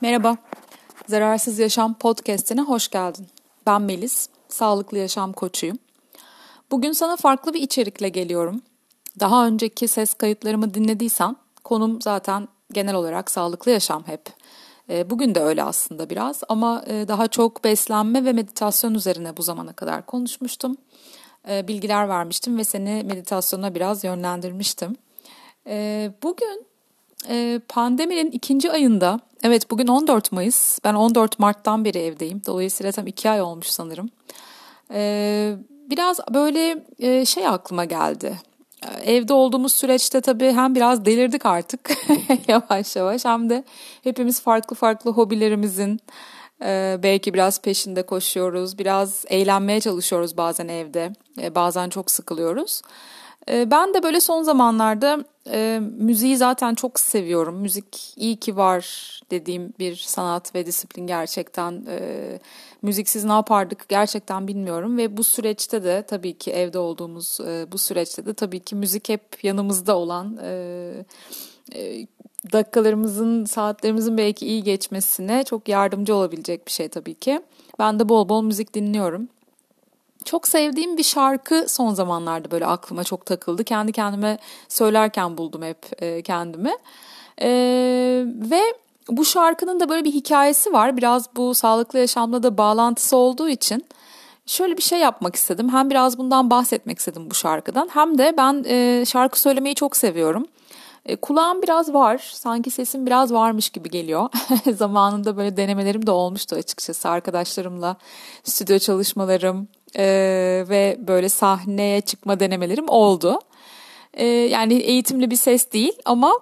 Merhaba, Zararsız Yaşam Podcast'ine hoş geldin. Ben Melis, sağlıklı yaşam koçuyum. Bugün sana farklı bir içerikle geliyorum. Daha önceki ses kayıtlarımı dinlediysen, konum zaten genel olarak sağlıklı yaşam hep. E, bugün de öyle aslında biraz ama e, daha çok beslenme ve meditasyon üzerine bu zamana kadar konuşmuştum. E, bilgiler vermiştim ve seni meditasyona biraz yönlendirmiştim. Bugün pandeminin ikinci ayında Evet bugün 14 Mayıs. Ben 14 Mart'tan beri evdeyim. Dolayısıyla tam iki ay olmuş sanırım. Ee, biraz böyle e, şey aklıma geldi. Ee, evde olduğumuz süreçte tabii hem biraz delirdik artık yavaş yavaş hem de hepimiz farklı farklı hobilerimizin e, belki biraz peşinde koşuyoruz. Biraz eğlenmeye çalışıyoruz bazen evde. E, bazen çok sıkılıyoruz. E, ben de böyle son zamanlarda e, müziği zaten çok seviyorum. Müzik iyi ki var dediğim bir sanat ve disiplin gerçekten. E, müziksiz ne yapardık gerçekten bilmiyorum ve bu süreçte de tabii ki evde olduğumuz e, bu süreçte de tabii ki müzik hep yanımızda olan e, e, dakikalarımızın, saatlerimizin belki iyi geçmesine çok yardımcı olabilecek bir şey tabii ki. Ben de bol bol müzik dinliyorum. Çok sevdiğim bir şarkı son zamanlarda böyle aklıma çok takıldı. Kendi kendime söylerken buldum hep e, kendimi. E, ve bu şarkının da böyle bir hikayesi var. Biraz bu sağlıklı yaşamla da bağlantısı olduğu için şöyle bir şey yapmak istedim. Hem biraz bundan bahsetmek istedim bu şarkıdan. Hem de ben e, şarkı söylemeyi çok seviyorum. E, kulağım biraz var. Sanki sesim biraz varmış gibi geliyor. Zamanında böyle denemelerim de olmuştu açıkçası. Arkadaşlarımla stüdyo çalışmalarım, e, ve böyle sahneye çıkma denemelerim oldu. E, yani eğitimli bir ses değil ama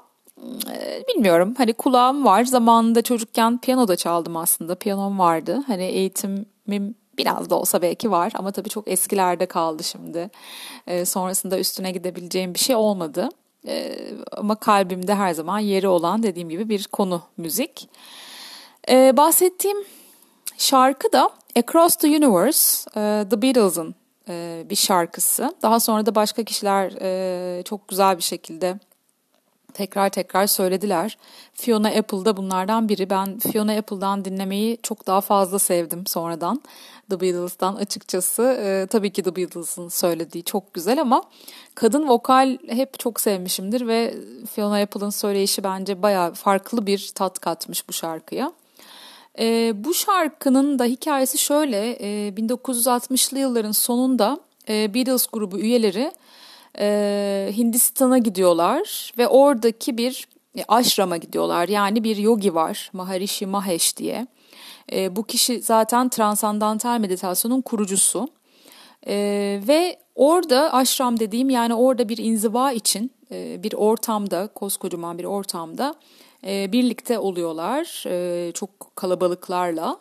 e, bilmiyorum hani kulağım var. Zamanında çocukken piyano da çaldım aslında. Piyanom vardı. Hani eğitimim biraz da olsa belki var ama tabii çok eskilerde kaldı şimdi. E, sonrasında üstüne gidebileceğim bir şey olmadı. E, ama kalbimde her zaman yeri olan dediğim gibi bir konu müzik. E, bahsettiğim şarkı da Across the Universe, e, The Beatles'ın e, bir şarkısı. Daha sonra da başka kişiler e, çok güzel bir şekilde tekrar tekrar söylediler. Fiona Apple da bunlardan biri. Ben Fiona Apple'dan dinlemeyi çok daha fazla sevdim sonradan. The Beatles'tan açıkçası. Tabii ki The Beatles'ın söylediği çok güzel ama kadın vokal hep çok sevmişimdir ve Fiona Apple'ın söyleyişi bence baya farklı bir tat katmış bu şarkıya. E, bu şarkının da hikayesi şöyle. E, 1960'lı yılların sonunda e, Beatles grubu üyeleri e, Hindistan'a gidiyorlar ve oradaki bir e, aşrama gidiyorlar. Yani bir yogi var Maharishi Mahesh diye. E, bu kişi zaten transandantal meditasyonun kurucusu. E, ve orada aşram dediğim yani orada bir inziva için e, bir ortamda koskocaman bir ortamda e, birlikte oluyorlar e, çok kalabalıklarla.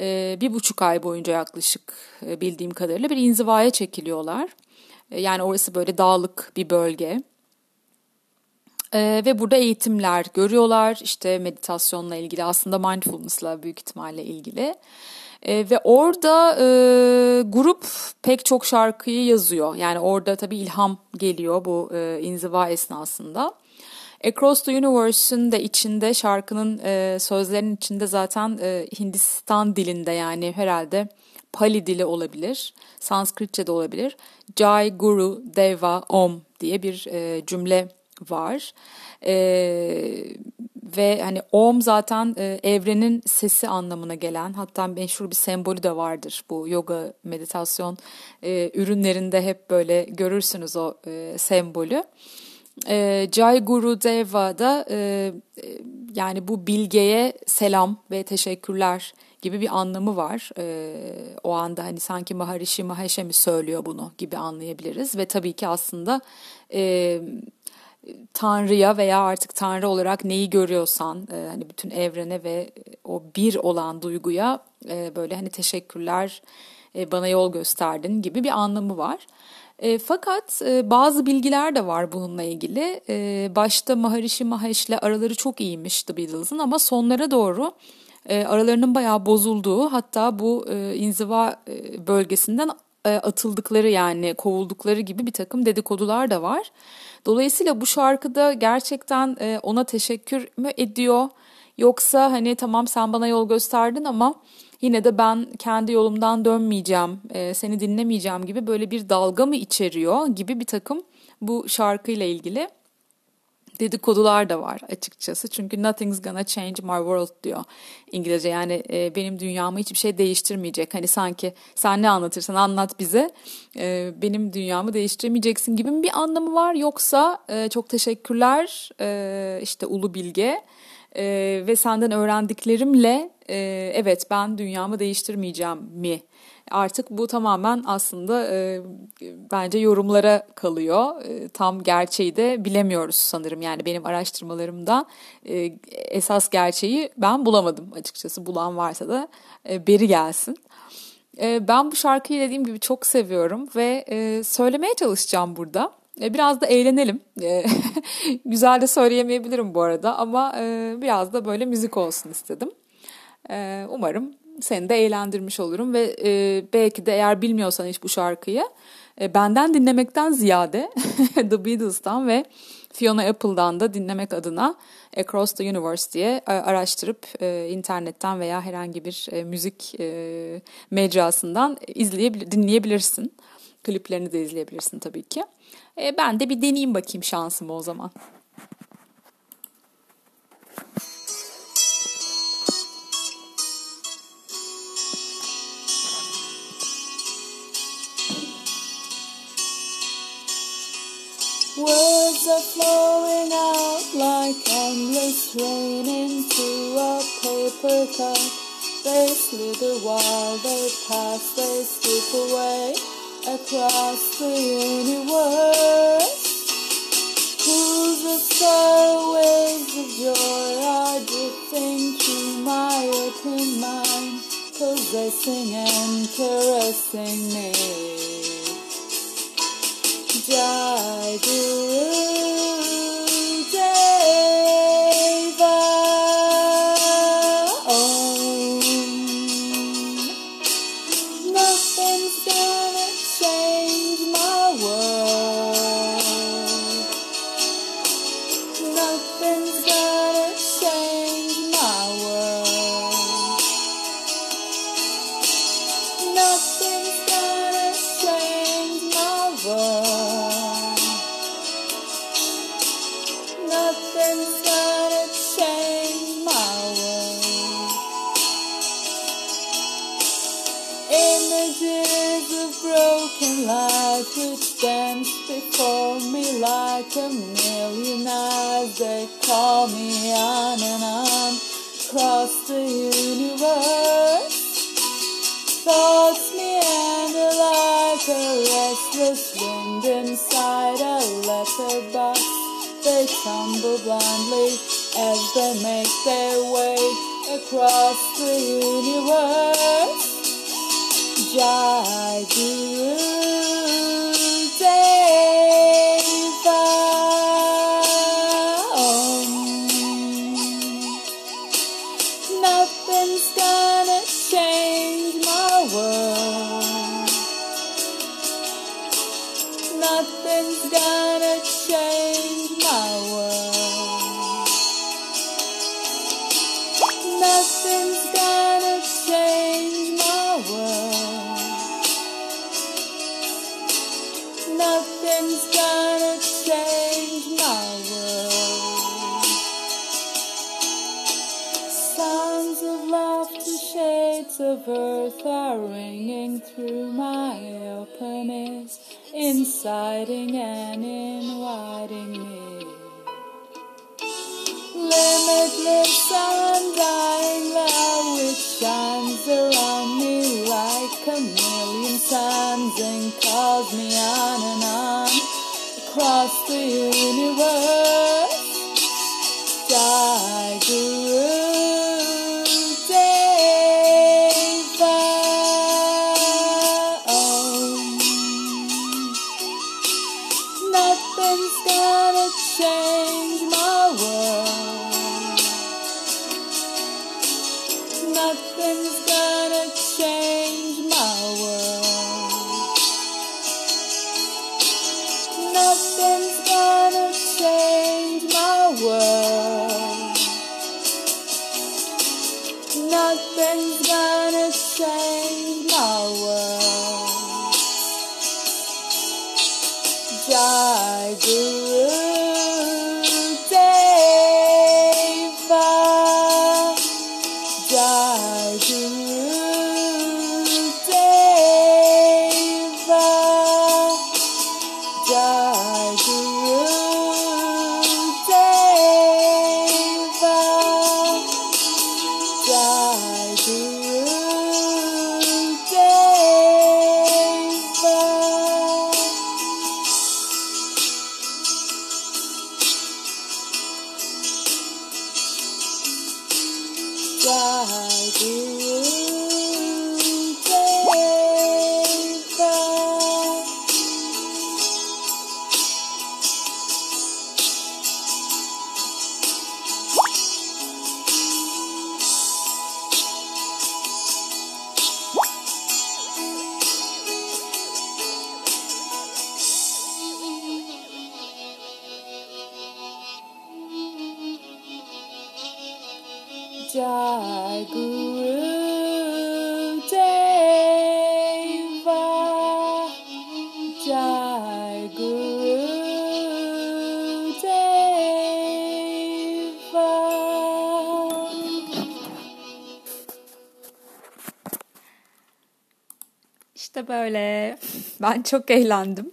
E, bir buçuk ay boyunca yaklaşık e, bildiğim kadarıyla bir inzivaya çekiliyorlar. E, yani orası böyle dağlık bir bölge. Ee, ve burada eğitimler görüyorlar işte meditasyonla ilgili aslında mindfulness'la büyük ihtimalle ilgili. Ee, ve orada e, grup pek çok şarkıyı yazıyor. Yani orada tabii ilham geliyor bu e, inziva esnasında. Across the Universe'ın da içinde şarkının e, sözlerinin içinde zaten e, Hindistan dilinde yani herhalde Pali dili olabilir, Sanskritçe de olabilir. Jai Guru Deva Om diye bir e, cümle var. E, ve hani Om zaten e, evrenin sesi anlamına gelen hatta meşhur bir sembolü de vardır bu yoga meditasyon e, ürünlerinde hep böyle görürsünüz o e, sembolü. E, Jai Guru Deva da e, e, yani bu bilgeye selam ve teşekkürler gibi bir anlamı var. E, o anda hani sanki Maharishi Mahesh'e mi söylüyor bunu gibi anlayabiliriz ve tabii ki aslında e, Tanrı'ya veya artık Tanrı olarak neyi görüyorsan e, hani bütün evrene ve o bir olan duyguya e, böyle hani teşekkürler e, bana yol gösterdin gibi bir anlamı var. E, fakat e, bazı bilgiler de var bununla ilgili. E, başta Maharishi Mahesh'le araları çok iyiymiş The Beatles'ın ama sonlara doğru e, aralarının bayağı bozulduğu hatta bu e, inziva e, bölgesinden e, atıldıkları yani kovuldukları gibi bir takım dedikodular da var. Dolayısıyla bu şarkıda gerçekten e, ona teşekkür mü ediyor Yoksa hani tamam sen bana yol gösterdin ama yine de ben kendi yolumdan dönmeyeceğim, e, seni dinlemeyeceğim gibi böyle bir dalga mı içeriyor gibi bir takım bu şarkıyla ilgili dedikodular da var açıkçası. Çünkü nothing's gonna change my world diyor İngilizce. Yani e, benim dünyamı hiçbir şey değiştirmeyecek. Hani sanki sen ne anlatırsan anlat bize e, benim dünyamı değiştirmeyeceksin gibi bir anlamı var. Yoksa e, çok teşekkürler e, işte Ulu Bilge e, ve senden öğrendiklerimle e, evet ben dünyamı değiştirmeyeceğim mi? Artık bu tamamen aslında e, bence yorumlara kalıyor. E, tam gerçeği de bilemiyoruz sanırım. Yani benim araştırmalarımda e, esas gerçeği ben bulamadım açıkçası. Bulan varsa da e, beri gelsin. E, ben bu şarkıyı dediğim gibi çok seviyorum ve e, söylemeye çalışacağım burada. E, biraz da eğlenelim. E, güzel de söyleyemeyebilirim bu arada ama e, biraz da böyle müzik olsun istedim. Umarım seni de eğlendirmiş olurum ve belki de eğer bilmiyorsan hiç bu şarkıyı benden dinlemekten ziyade The Beatles'tan ve Fiona Apple'dan da dinlemek adına Across the Universe diye araştırıp internetten veya herhangi bir müzik mecrasından izleyebilir, dinleyebilirsin. Kliplerini de izleyebilirsin tabii ki. E, ben de bir deneyeyim bakayım şansımı o zaman. Words are flowing out like endless rain into a paper cup. They slither while they pass, they slip away across the universe. The star waves of joy are drifting through my open mind, possessing and caressing me. 下一步。something's gotta change my world. Images of broken which dance before me like a million eyes. They call me on and on across the universe. Thoughts meander like a restless wind inside a letterbox tumble blindly as they make their way across the universe. Jai Guru inciting and inviting me. Limitless, undying love which shines around me like a million suns and calls me on and on across the universe. İşte böyle. Ben çok eğlendim.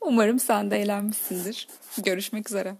Umarım sen de eğlenmişsindir. Görüşmek üzere.